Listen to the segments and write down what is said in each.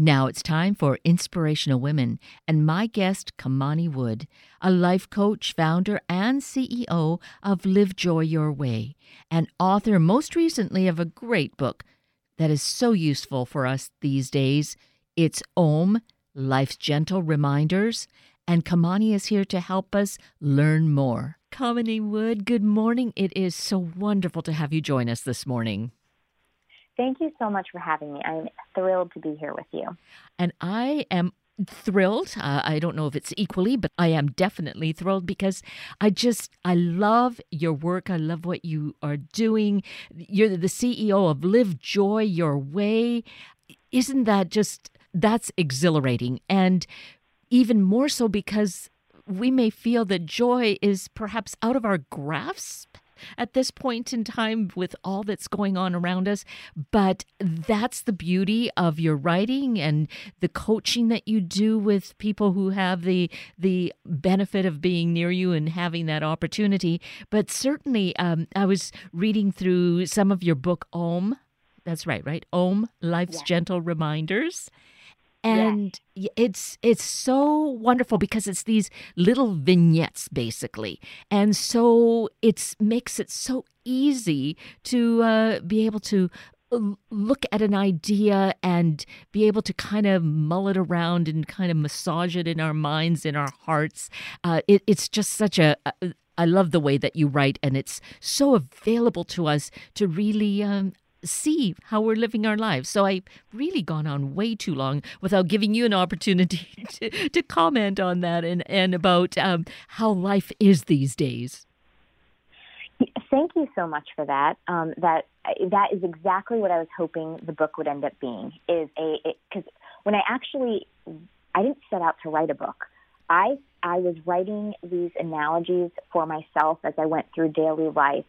Now it's time for Inspirational Women, and my guest, Kamini Wood, a life coach, founder, and CEO of Live Joy Your Way, and author most recently of a great book that is so useful for us these days. It's Om, Life's Gentle Reminders, and Kamini is here to help us learn more. Kamini Wood, good morning. It is so wonderful to have you join us this morning. Thank you so much for having me. I'm thrilled to be here with you. And I am thrilled. Uh, I don't know if it's equally, but I am definitely thrilled because I just I love your work. I love what you are doing. You're the CEO of Live Joy Your Way. Isn't that just that's exhilarating and even more so because we may feel that joy is perhaps out of our grasp at this point in time with all that's going on around us. But that's the beauty of your writing and the coaching that you do with people who have the the benefit of being near you and having that opportunity. But certainly, um, I was reading through some of your book, Om. That's right, right? Om, Life's yeah. Gentle Reminders and it's it's so wonderful because it's these little vignettes basically. And so it makes it so easy to uh, be able to uh, look at an idea and be able to kind of mull it around and kind of massage it in our minds in our hearts. Uh, it, it's just such a, a I love the way that you write, and it's so available to us to really um, see how we're living our lives. So I've really gone on way too long without giving you an opportunity to, to comment on that and, and about um, how life is these days. Thank you so much for that. Um, that that is exactly what I was hoping the book would end up being. Is a because when I actually I didn't set out to write a book. I I was writing these analogies for myself as I went through daily life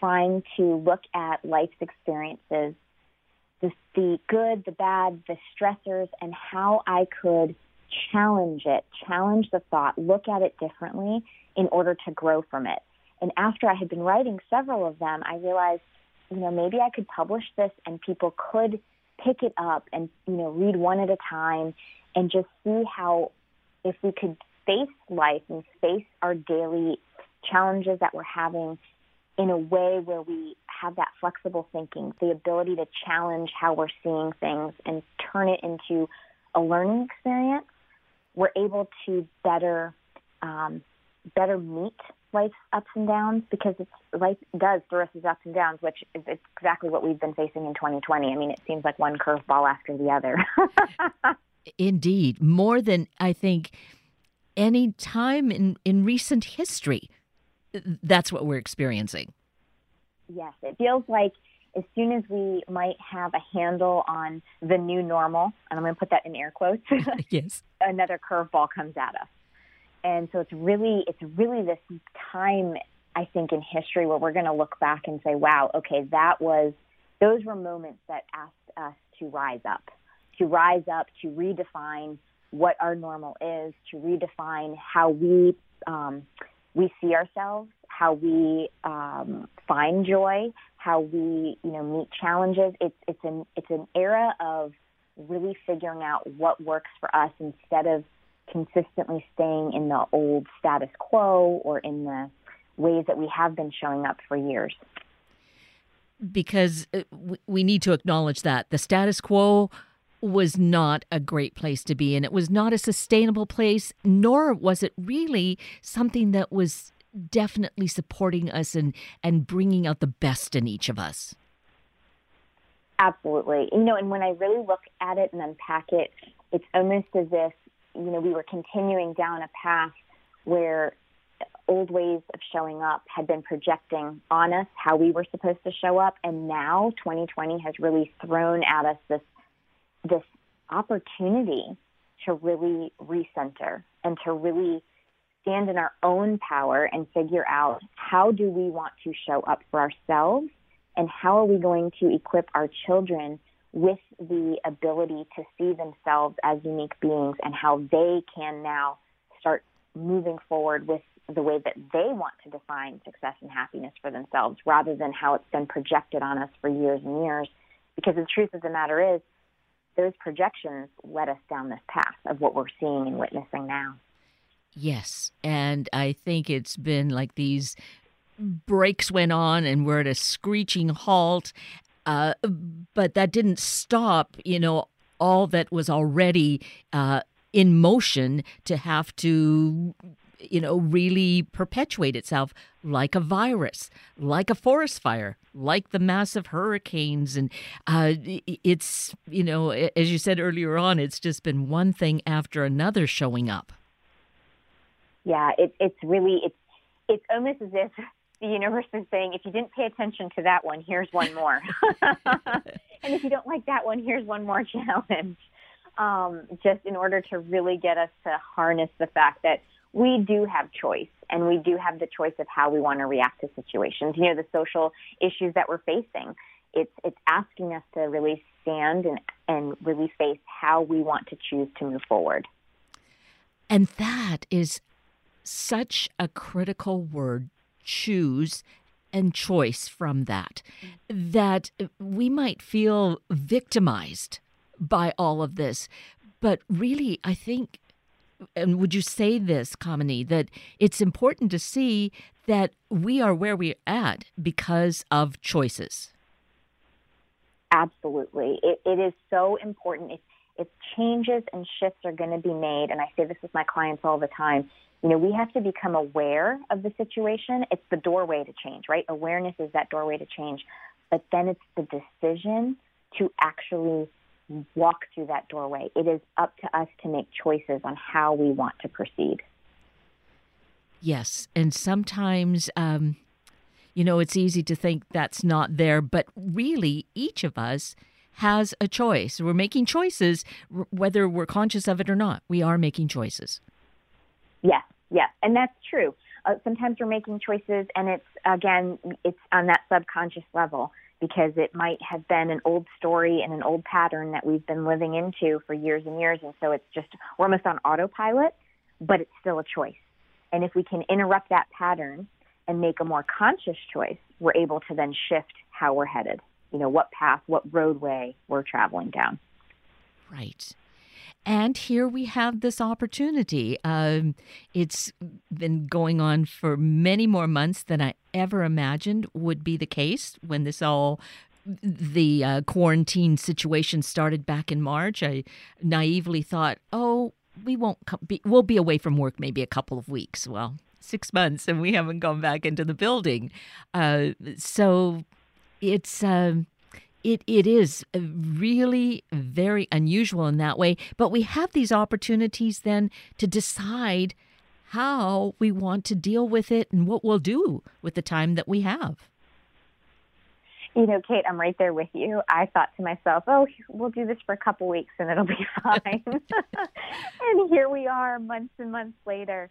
trying to look at life's experiences, the, the good, the bad, the stressors, and how I could challenge it, challenge the thought, look at it differently in order to grow from it. And after I had been writing several of them, I realized, you know, maybe I could publish this and people could pick it up and, you know, read one at a time and just see how if we could face life and face our daily challenges that we're having in a way where we have that flexible thinking, the ability to challenge how we're seeing things and turn it into a learning experience, we're able to better um, better meet life's ups and downs because it's life does throw us these ups and downs, which is exactly what we've been facing in 2020. I mean, it seems like one curveball after the other. Indeed, more than I think any time in in recent history that's what we're experiencing. Yes, it feels like as soon as we might have a handle on the new normal, and I'm going to put that in air quotes, yes, another curveball comes at us. And so it's really it's really this time I think in history where we're going to look back and say, wow, okay, that was those were moments that asked us to rise up, to rise up, to redefine what our normal is, to redefine how we um, we see ourselves, how we um, find joy, how we you know meet challenges. It's it's an it's an era of really figuring out what works for us instead of consistently staying in the old status quo or in the ways that we have been showing up for years. Because uh, we need to acknowledge that the status quo was not a great place to be and it was not a sustainable place nor was it really something that was definitely supporting us and and bringing out the best in each of us. Absolutely. You know and when i really look at it and unpack it it's almost as if you know we were continuing down a path where old ways of showing up had been projecting on us how we were supposed to show up. And now 2020 has really thrown at us this this opportunity to really recenter and to really stand in our own power and figure out how do we want to show up for ourselves and how are we going to equip our children with the ability to see themselves as unique beings and how they can now start moving forward with the way that they want to define success and happiness for themselves rather than how it's been projected on us for years and years. Because the truth of the matter is, those projections led us down this path of what we're seeing and witnessing now. Yes. And I think it's been like these brakes went on and we're at a screeching halt. Uh, but that didn't stop, you know, all that was already uh, in motion to have to you know, really perpetuate itself like a virus, like a forest fire, like the massive hurricanes. And uh, it's, you know, as you said earlier on, it's just been one thing after another showing up. Yeah, it, it's really, it's, it's almost as if the universe is saying, if you didn't pay attention to that one, here's one more. and if you don't like that one, here's one more challenge. Um, just in order to really get us to harness the fact that we do have choice and we do have the choice of how we want to react to situations. You know, the social issues that we're facing. It's it's asking us to really stand and, and really face how we want to choose to move forward. And that is such a critical word, choose and choice from that. That we might feel victimized by all of this. But really, I think and would you say this, Kamini, that it's important to see that we are where we're at because of choices? Absolutely. It, it is so important. If, if changes and shifts are going to be made, and I say this with my clients all the time, you know, we have to become aware of the situation. It's the doorway to change, right? Awareness is that doorway to change. But then it's the decision to actually walk through that doorway. It is up to us to make choices on how we want to proceed. Yes. And sometimes, um, you know, it's easy to think that's not there, but really, each of us has a choice. We're making choices, whether we're conscious of it or not. We are making choices. Yes, yes. And that's true. Uh, sometimes we're making choices, and it's, again, it's on that subconscious level because it might have been an old story and an old pattern that we've been living into for years and years. And so it's just, we're almost on autopilot, but it's still a choice. And if we can interrupt that pattern and make a more conscious choice, we're able to then shift how we're headed. You know, what path, what roadway we're traveling down. Right. And here we have this opportunity. Um, it's been going on for many more months than I ever imagined would be the case when this all the uh, quarantine situation started back in March. I naively thought, oh, we won't be, we'll be away from work maybe a couple of weeks. Well, six months, and we haven't gone back into the building. Uh, so it's. Um, it, it is really very unusual in that way. But we have these opportunities then to decide how we want to deal with it and what we'll do with the time that we have. You know, Kate, I'm right there with you. I thought to myself, oh, we'll do this for a couple weeks and it'll be fine. and here we are months and months later.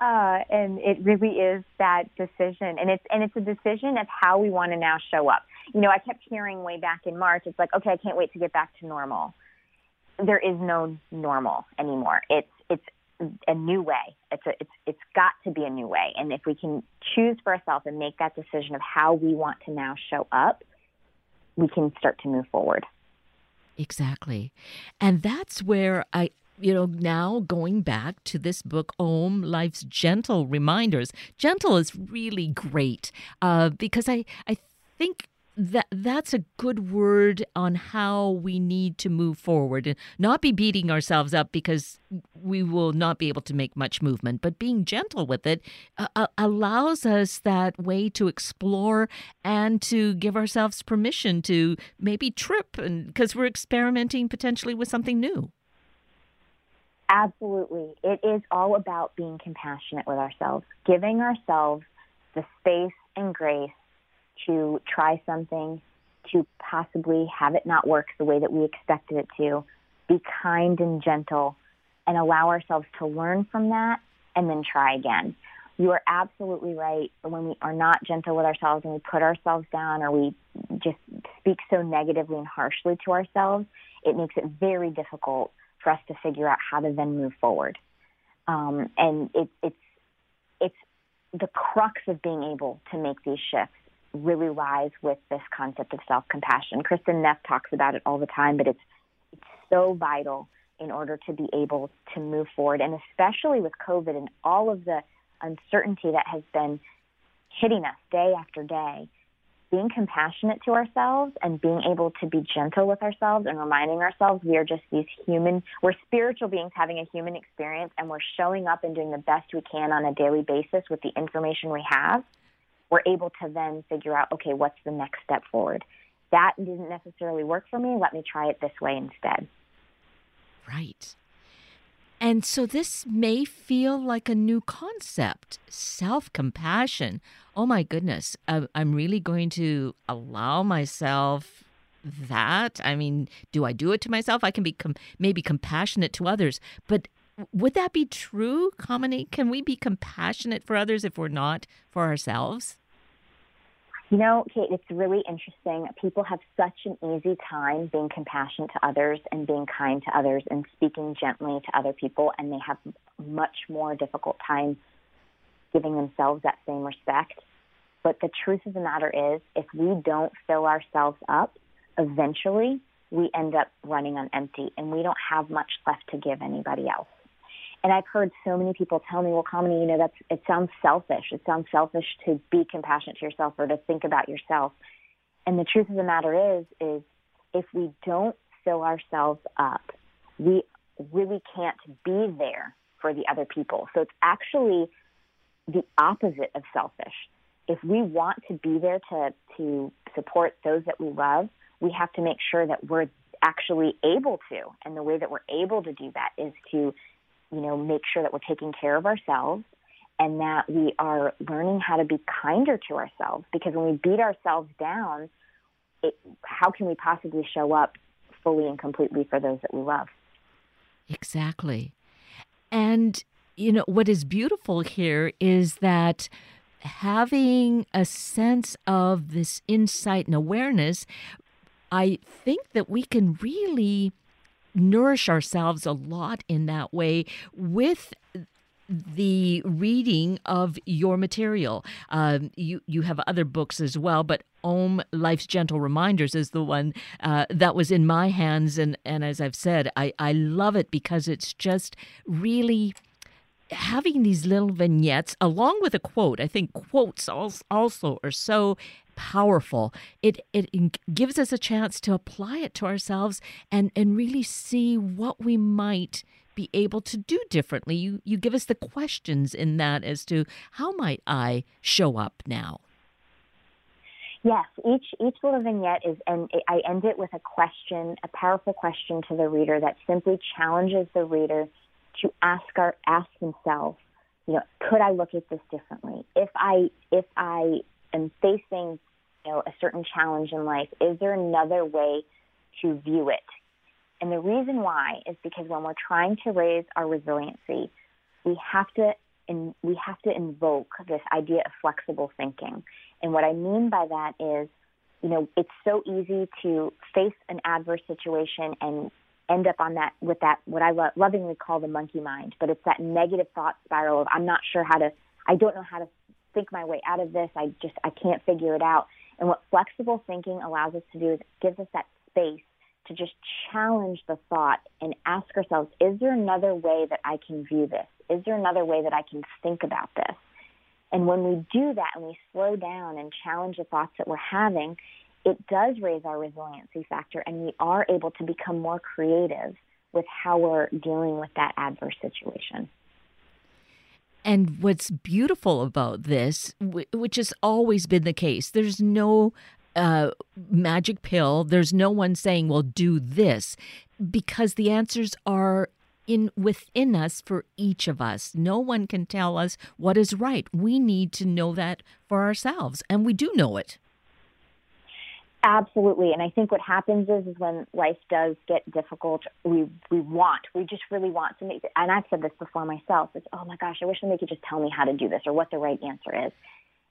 Uh, and it really is that decision. And it's, and it's a decision of how we want to now show up you know, I kept hearing way back in March, it's like, okay, I can't wait to get back to normal. There is no normal anymore. It's it's a new way. It's a, it's it's got to be a new way. And if we can choose for ourselves and make that decision of how we want to now show up, we can start to move forward. Exactly. And that's where I you know, now going back to this book, Om, Life's Gentle Reminders. Gentle is really great uh, because I, I think that that's a good word on how we need to move forward and not be beating ourselves up because we will not be able to make much movement but being gentle with it uh, uh allows us that way to explore and to give ourselves permission to maybe trip and because we're experimenting potentially with something new absolutely it is all about being compassionate with ourselves giving ourselves the space and grace to try something, to possibly have it not work the way that we expected it to, be kind and gentle, and allow ourselves to learn from that and then try again. You are absolutely right. When we are not gentle with ourselves and we put ourselves down or we just speak so negatively and harshly to ourselves, it makes it very difficult for us to figure out how to then move forward. Um, and it, it's it's the crux of being able to make these shifts really lies with this concept of self compassion. Kristin Neff talks about it all the time, but it's it's so vital in order to be able to move forward. And especially with COVID and all of the uncertainty that has been hitting us day after day, being compassionate to ourselves and being able to be gentle with ourselves and reminding ourselves we are just these human, we're spiritual beings having a human experience and we're showing up and doing the best we can on a daily basis with the information we have, we're able to then figure out, okay, what's the next step forward? That didn't necessarily work for me. Let me try it this way instead. Right. And so this may feel like a new concept self compassion. Oh my goodness, I'm really going to allow myself that. I mean, do I do it to myself? I can be com- maybe compassionate to others, but would that be true, Kamini? Can we be compassionate for others if we're not for ourselves? You know, Kate, it's really interesting. People have such an easy time being compassionate to others and being kind to others and speaking gently to other people, and they have much more difficult time giving themselves that same respect. But the truth of the matter is, if we don't fill ourselves up, eventually we end up running on empty and we don't have much left to give anybody else. And I've heard so many people tell me, well, Kamini, you know, that's, it sounds selfish. It sounds selfish to be compassionate to yourself or to think about yourself. And the truth of the matter is, is if we don't fill ourselves up, we really can't be there for the other people. So it's actually the opposite of selfish. If we want to be there to, to support those that we love, we have to make sure that we're actually able to. And the way that we're able to do that is to you know, make sure that we're taking care of ourselves and that we are learning how to be kinder to ourselves. Because when we beat ourselves down, it, how can we possibly show up fully and completely for those that we love? Exactly. And, you know, what is beautiful here is that having a sense of this insight and awareness, I think that we can really nourish ourselves a lot in that way with the reading of your material. Um, you you have other books as well, but Om Life's Gentle Reminders is the one uh, that was in my hands, and and as I've said, I I love it because it's just really having these little vignettes along with a quote. I think quotes also are so powerful. It it gives us a chance to apply it to ourselves and and really see what we might be able to do differently. You you give us the questions in that as to how might I show up now. Yes, each each little vignette is, and I end it with a question, a powerful question to the reader that simply challenges the reader to ask our ask themselves, you know, could I look at this differently? If I if I am facing know, a certain challenge in life, is there another way to view it? And the reason why is because when we're trying to raise our resiliency, we have to in, we have to invoke this idea of flexible thinking. And what I mean by that is, you know, it's so easy to face an adverse situation and end up on that with that what I lo- lovingly call the monkey mind, but it's that negative thought spiral of I'm not sure how to I don't know how to think my way out of this. I just I can't figure it out. And what flexible thinking allows us to do is gives us that space to just challenge the thought and ask ourselves, is there another way that I can view this? Is there another way that I can think about this? And when we do that and we slow down and challenge the thoughts that we're having, it does raise our resiliency factor and we are able to become more creative with how we're dealing with that adverse situation. And what's beautiful about this, which has always been the case, there's no uh, magic pill. There's no one saying, well, do this, because the answers are in within us for each of us. No one can tell us what is right. We need to know that for ourselves, and we do know it. Absolutely, and I think what happens is, is when life does get difficult, we we want, we just really want to make. It, and I've said this before myself. It's oh my gosh, I wish somebody could just tell me how to do this or what the right answer is.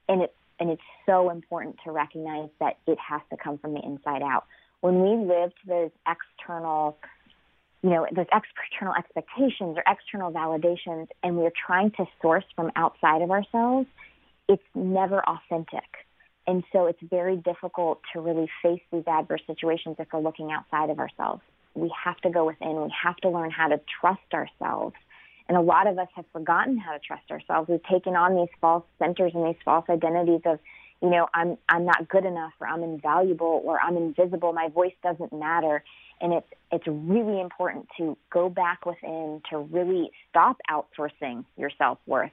And it and it's so important to recognize that it has to come from the inside out. When we live to those external, you know, those external expectations or external validations, and we're trying to source from outside of ourselves, it's never authentic and so it's very difficult to really face these adverse situations if we're looking outside of ourselves. we have to go within. We have to learn how to trust ourselves. And a lot of us have forgotten how to trust ourselves. We've taken on these false centers and these false identities of, you know, I'm I'm not good enough or I'm invaluable or I'm invisible. My voice doesn't matter. And it's it's really important to go back within to really stop outsourcing your self worth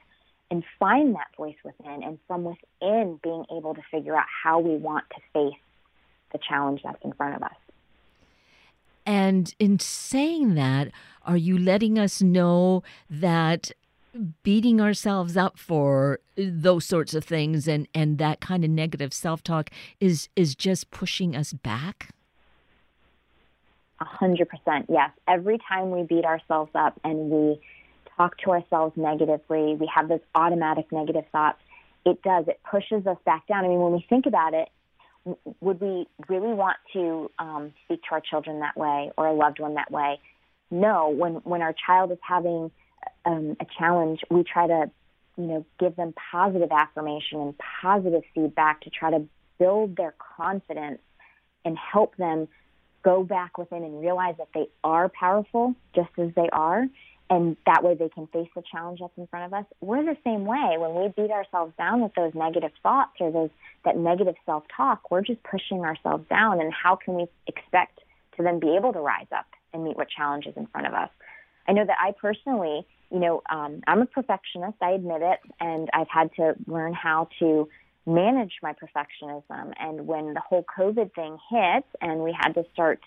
and find that voice within and from within being able to figure out how we want to face the challenge that's in front of us. And in saying that, are you letting us know that beating ourselves up for those sorts of things and, and that kind of negative self-talk is is just pushing us back? A hundred percent, yes. Every time we beat ourselves up and we talk to ourselves negatively, we have those automatic negative thoughts, it does. It pushes us back down. I mean, when we think about it, would we really want to um, speak to our children that way or a loved one that way? No. When when our child is having um, a challenge, we try to, you know, give them positive affirmation and positive feedback to try to build their confidence and help them go back within and realize that they are powerful just as they are and that way they can face the challenge that's in front of us. We're the same way. When we beat ourselves down with those negative thoughts or those that negative self-talk, we're just pushing ourselves down. And how can we expect to then be able to rise up and meet what challenges in front of us? I know that I personally, you know, um, I'm a perfectionist. I admit it, and I've had to learn how to manage my perfectionism. And when the whole COVID thing hit, and we had to start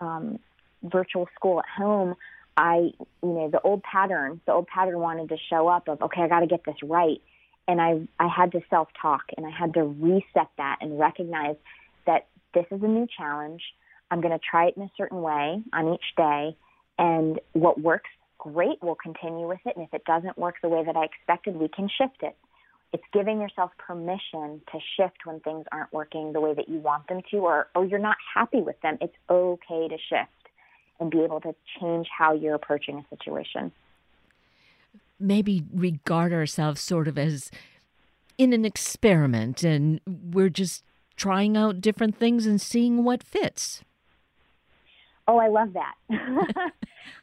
um, virtual school at home, I, you know, the old pattern, the old pattern wanted to show up of, okay, I got to get this right. And I, I had to self talk and I had to reset that and recognize that this is a new challenge. I'm going to try it in a certain way on each day. And what works great, we'll continue with it. And if it doesn't work the way that I expected, we can shift it. It's giving yourself permission to shift when things aren't working the way that you want them to, or, or you're not happy with them. It's okay to shift and be able to change how you're approaching a situation. Maybe regard ourselves sort of as in an experiment and we're just trying out different things and seeing what fits. Oh, I love that.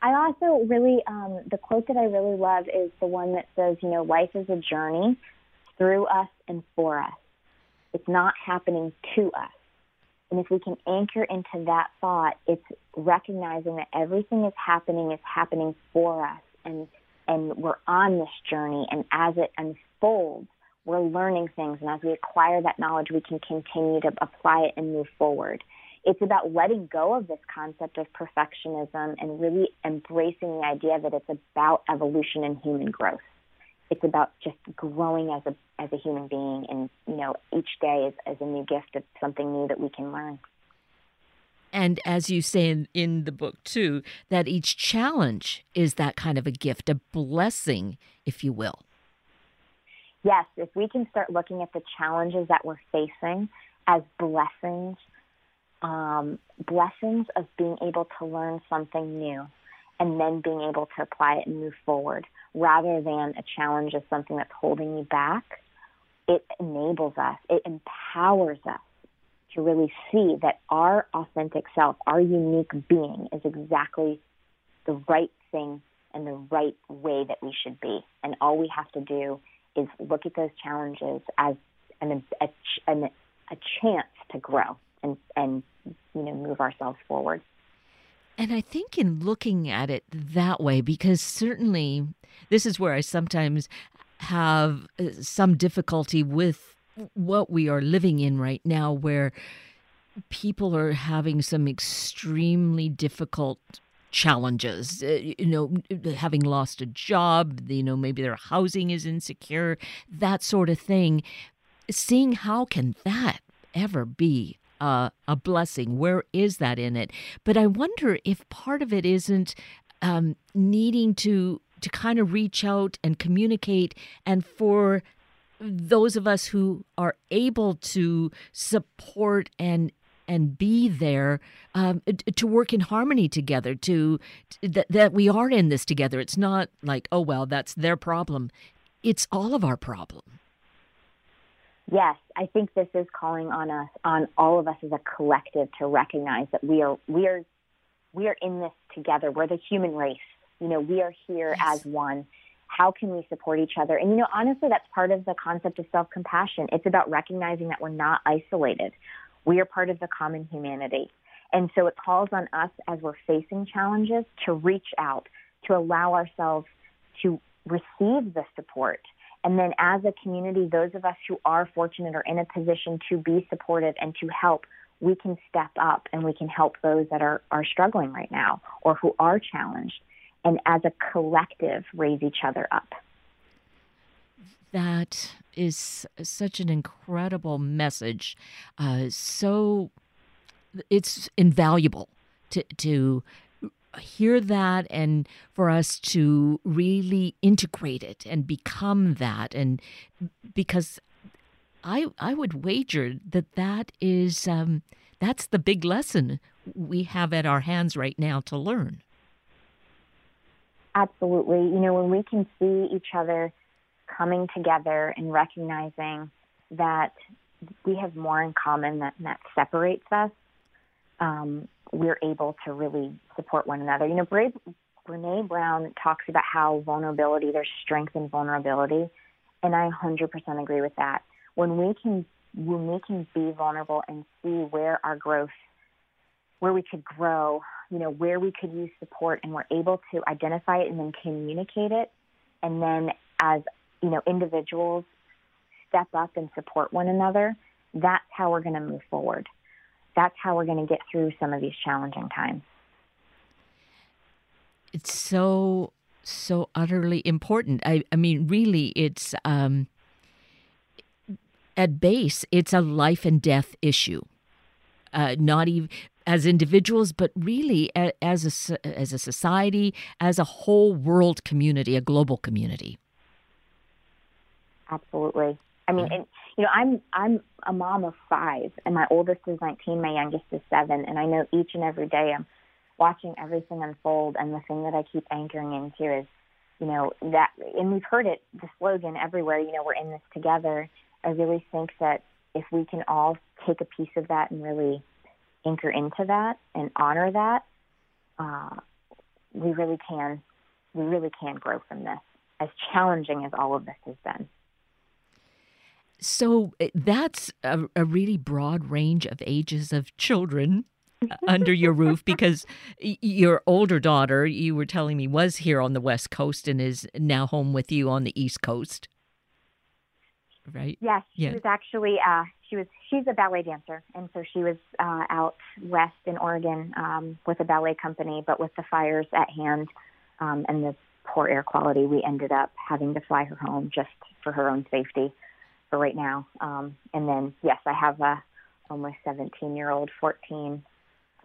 I also really, um, the quote that I really love is the one that says, you know, life is a journey through us and for us. It's not happening to us. And if we can anchor into that thought, it's recognizing that everything is happening is happening for us. And and we're on this journey. And as it unfolds, we're learning things. And as we acquire that knowledge we can continue to apply it and move forward. It's about letting go of this concept of perfectionism and really embracing the idea that it's about evolution and human growth it's about just growing as a as a human being and you know each day is, is a new gift of something new that we can learn. And as you say in, in the book too that each challenge is that kind of a gift a blessing if you will. Yes if we can start looking at the challenges that we're facing as blessings um, blessings of being able to learn something new and then being able to apply it and move forward rather than a challenge as something that's holding you back. It enables us, it empowers us to really see that our authentic self, our unique being, is exactly the right thing and the right way that we should be. And all we have to do is look at those challenges as an, a, a chance to grow and, and you know move ourselves forward. And I think in looking at it that way, because certainly this is where I sometimes have uh, some difficulty with what we are living in right now, where people are having some extremely difficult challenges. Uh, you know having lost a job you know maybe their housing is insecure that sort of thing. Seeing how can that ever be a, a blessing? Where is that in it? But I wonder if part of it isn't um, needing to to kind of reach out and communicate, and for those of us who are able to support and and be there um, to work in harmony together to, to that, that we are in this together it's not like oh well that's their problem it's all of our problem yes, I think this is calling on us, on all of us as a collective, to recognize that we are we are we are in this together. We're the human race. You know, we are here yes. as one. How can we support each other? And, you know, honestly, that's part of the concept of self compassion. It's about recognizing that we're not isolated. We are part of the common humanity. And so it calls on us as we're facing challenges to reach out, to allow ourselves to receive the support. And then as a community, those of us who are fortunate or in a position to be supportive and to help, we can step up and we can help those that are, are struggling right now or who are challenged. And as a collective, raise each other up. That is such an incredible message. Uh, so it's invaluable to to hear that and for us to really integrate it and become that. And because i i would wager that that is um, that's the big lesson we have at our hands right now to learn. Absolutely. You know when we can see each other coming together and recognizing that we have more in common than that separates us um, we're able to really support one another. You know, Brene Brown talks about how vulnerability, there's strength in vulnerability, and I 100% agree with that. When we can when we can be vulnerable and see where our growth, where we could grow, you know, where we could use support, and we're able to identify it and then communicate it, and then as you know, individuals step up and support one another. That's how we're going to move forward that's how we're going to get through some of these challenging times. It's so so utterly important. I, I mean, really, it's um, at base, it's a life and death issue. Uh, not even as individuals, but really as a as a society, as a whole world community, a global community. Absolutely. I mean, and, you know, I'm I'm a mom of five, and my oldest is 19, my youngest is seven, and I know each and every day I'm watching everything unfold. And the thing that I keep anchoring into is, you know, that, and we've heard it, the slogan everywhere. You know, we're in this together. I really think that if we can all take a piece of that and really anchor into that and honor that, uh, we really can, we really can grow from this. As challenging as all of this has been. So eh, that's a, a really broad range of ages of children uh, under your roof because your older daughter, you were telling me, was here on the West Coast and is now home with you on the East Coast. Right? Yes, she yeah. was actually uh, she was she's a ballet dancer, and so she was uh, out west in Oregon um, with a ballet company. But with the fires at hand um, and the poor air quality, we ended up having to fly her home just for her own safety for right now. Um, and then, yes, I have a almost 17 year old, 14,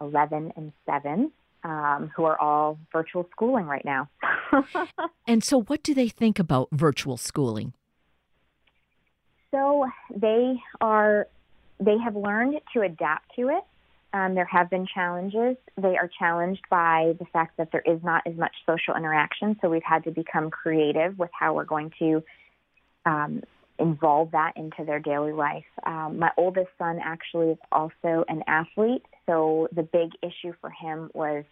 11, and 7, um, who are all virtual schooling right now. and so, what do they think about virtual schooling? So, they are, they have learned to adapt to it. Um, there have been challenges. They are challenged by the fact that there is not as much social interaction. So we've had to become creative with how we're going to um, involve that into their daily life. Um, my oldest son actually is also an athlete, so the big issue for him was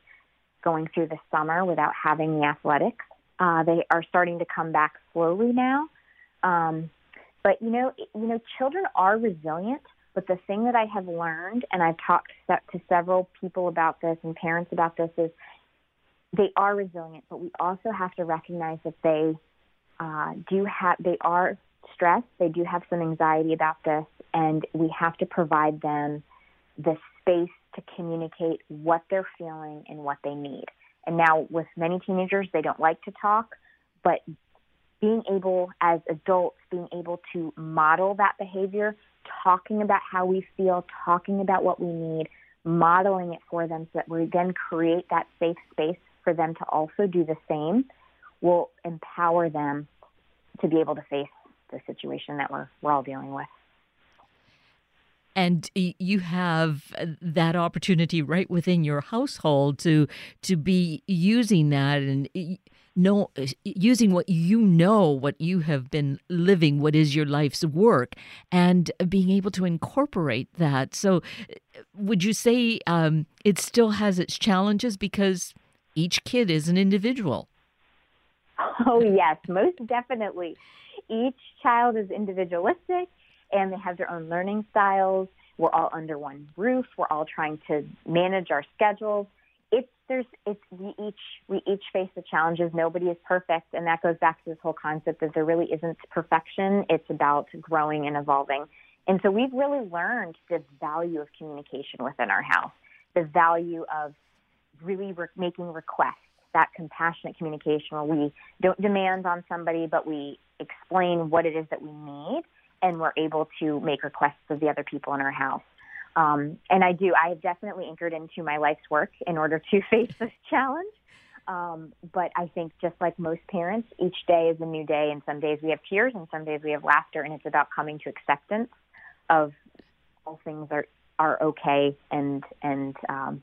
going through the summer without having the athletics. Uh, they are starting to come back slowly now, um, but you know, you know, children are resilient. But the thing that I have learned, and I've talked to several people about this and parents about this, is they are resilient. But we also have to recognize that they uh, do have they are stress. They do have some anxiety about this, and we have to provide them the space to communicate what they're feeling and what they need. And now, with many teenagers, they don't like to talk, but being able, as adults, being able to model that behavior, talking about how we feel, talking about what we need, modeling it for them so that we then create that safe space for them to also do the same will empower them to be able to face the situation that we're we're all dealing with. and you have uh, that opportunity right within your household to to be using that and know using what you know what you have been living what is your life's work and being able to incorporate that. So would you say um, it still has its challenges because each kid is an individual? Oh yes most definitely each child is individualistic and they have their own learning styles we're all under one roof we're all trying to manage our schedules it's there's it's we each we each face the challenges. Nobody is perfect, and that goes back to this whole concept that there really isn't perfection. It's about growing and evolving. And so we've really learned the value of communication within our house, the value of really re- making requests, that compassionate communication where we don't demand on somebody, but we explain what it is that we need, and we're able to make requests of the other people in our house. Um, and I do. I have definitely anchored into my life's work in order to face this challenge. Um, but I think just like most parents, each day is a new day, and some days we have tears, and some days we have laughter, and it's about coming to acceptance of all things are are okay, and and um,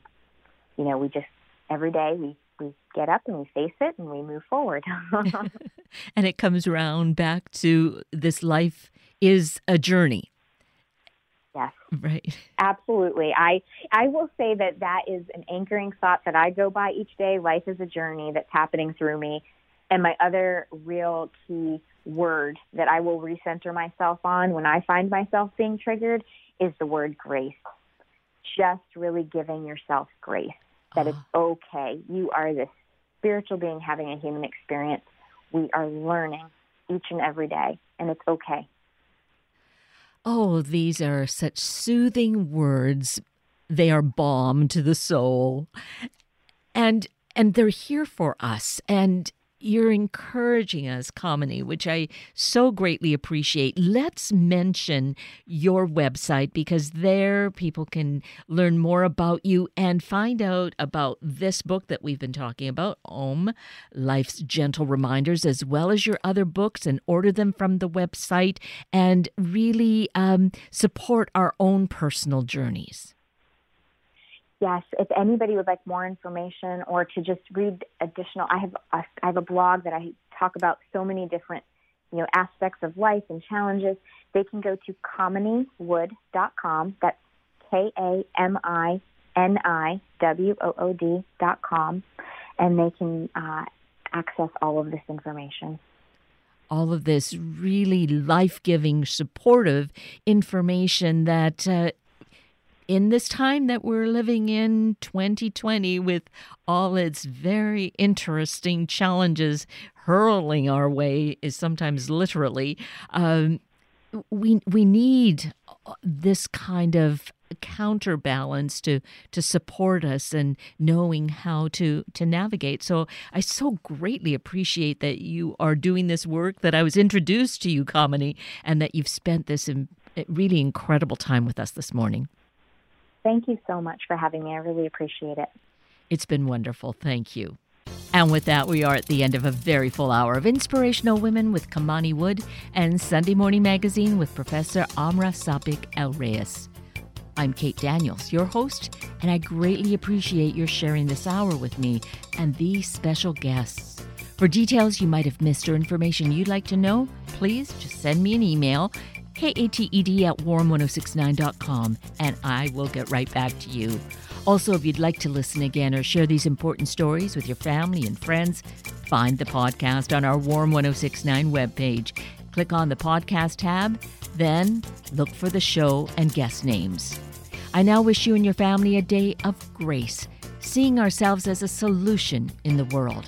you know we just every day we we get up and we face it and we move forward. and it comes around back to this life is a journey Yes. Right. Absolutely. I I will say that that is an anchoring thought that I go by each day. Life is a journey that's happening through me. And my other real key word that I will recenter myself on when I find myself being triggered is the word grace. Just really giving yourself grace that it's ah. okay. You are this spiritual being having a human experience. We are learning each and every day, and it's okay. Oh, these are such soothing words. They are balm to the soul. And and they're here for us. And you're encouraging us, Kamini, which I so greatly appreciate. Let's mention your website because there people can learn more about you and find out about this book that we've been talking about, Om, Life's Gentle Reminders, as well as your other books, and order them from the website and really um, support our own personal journeys yes, if anybody would like more information or to just read additional, I have a, I have a blog that I talk about so many different you know aspects of life and challenges. They can go to kaminiwood.com. That's K A M I N I W O O D dot com, and they can uh, access all of this information all of this really life giving, supportive information that uh, in this time that we're living in 2020 with all its very interesting challenges hurling our way is sometimes literally um, we we need this kind of counterbalance to to support us and knowing how to to navigate. So i so greatly appreciate that you are doing this work that i was introduced to you Kamini and that you've spent this in, really incredible time with us this morning Thank you so much for having me. I really appreciate it. It's been wonderful. Thank you. And with that, we are at the end of a very full hour of Inspirational Women with Kamini Wood and Sunday Morning Magazine with Professor Amra Sapik El Reyes. I'm Kate Daniels, your host, and I greatly appreciate your sharing this hour with me and these special guests. For details you might have missed or information you'd like to know, please just send me an email kated at warm1069.com, and I will get right back to you. Also, if you'd like to listen again or share these important stories with your family and friends, find the podcast on our Warm 1069 webpage. Click on the podcast tab, then look for the show and guest names. I now wish you and your family a day of grace, seeing ourselves as a solution in the world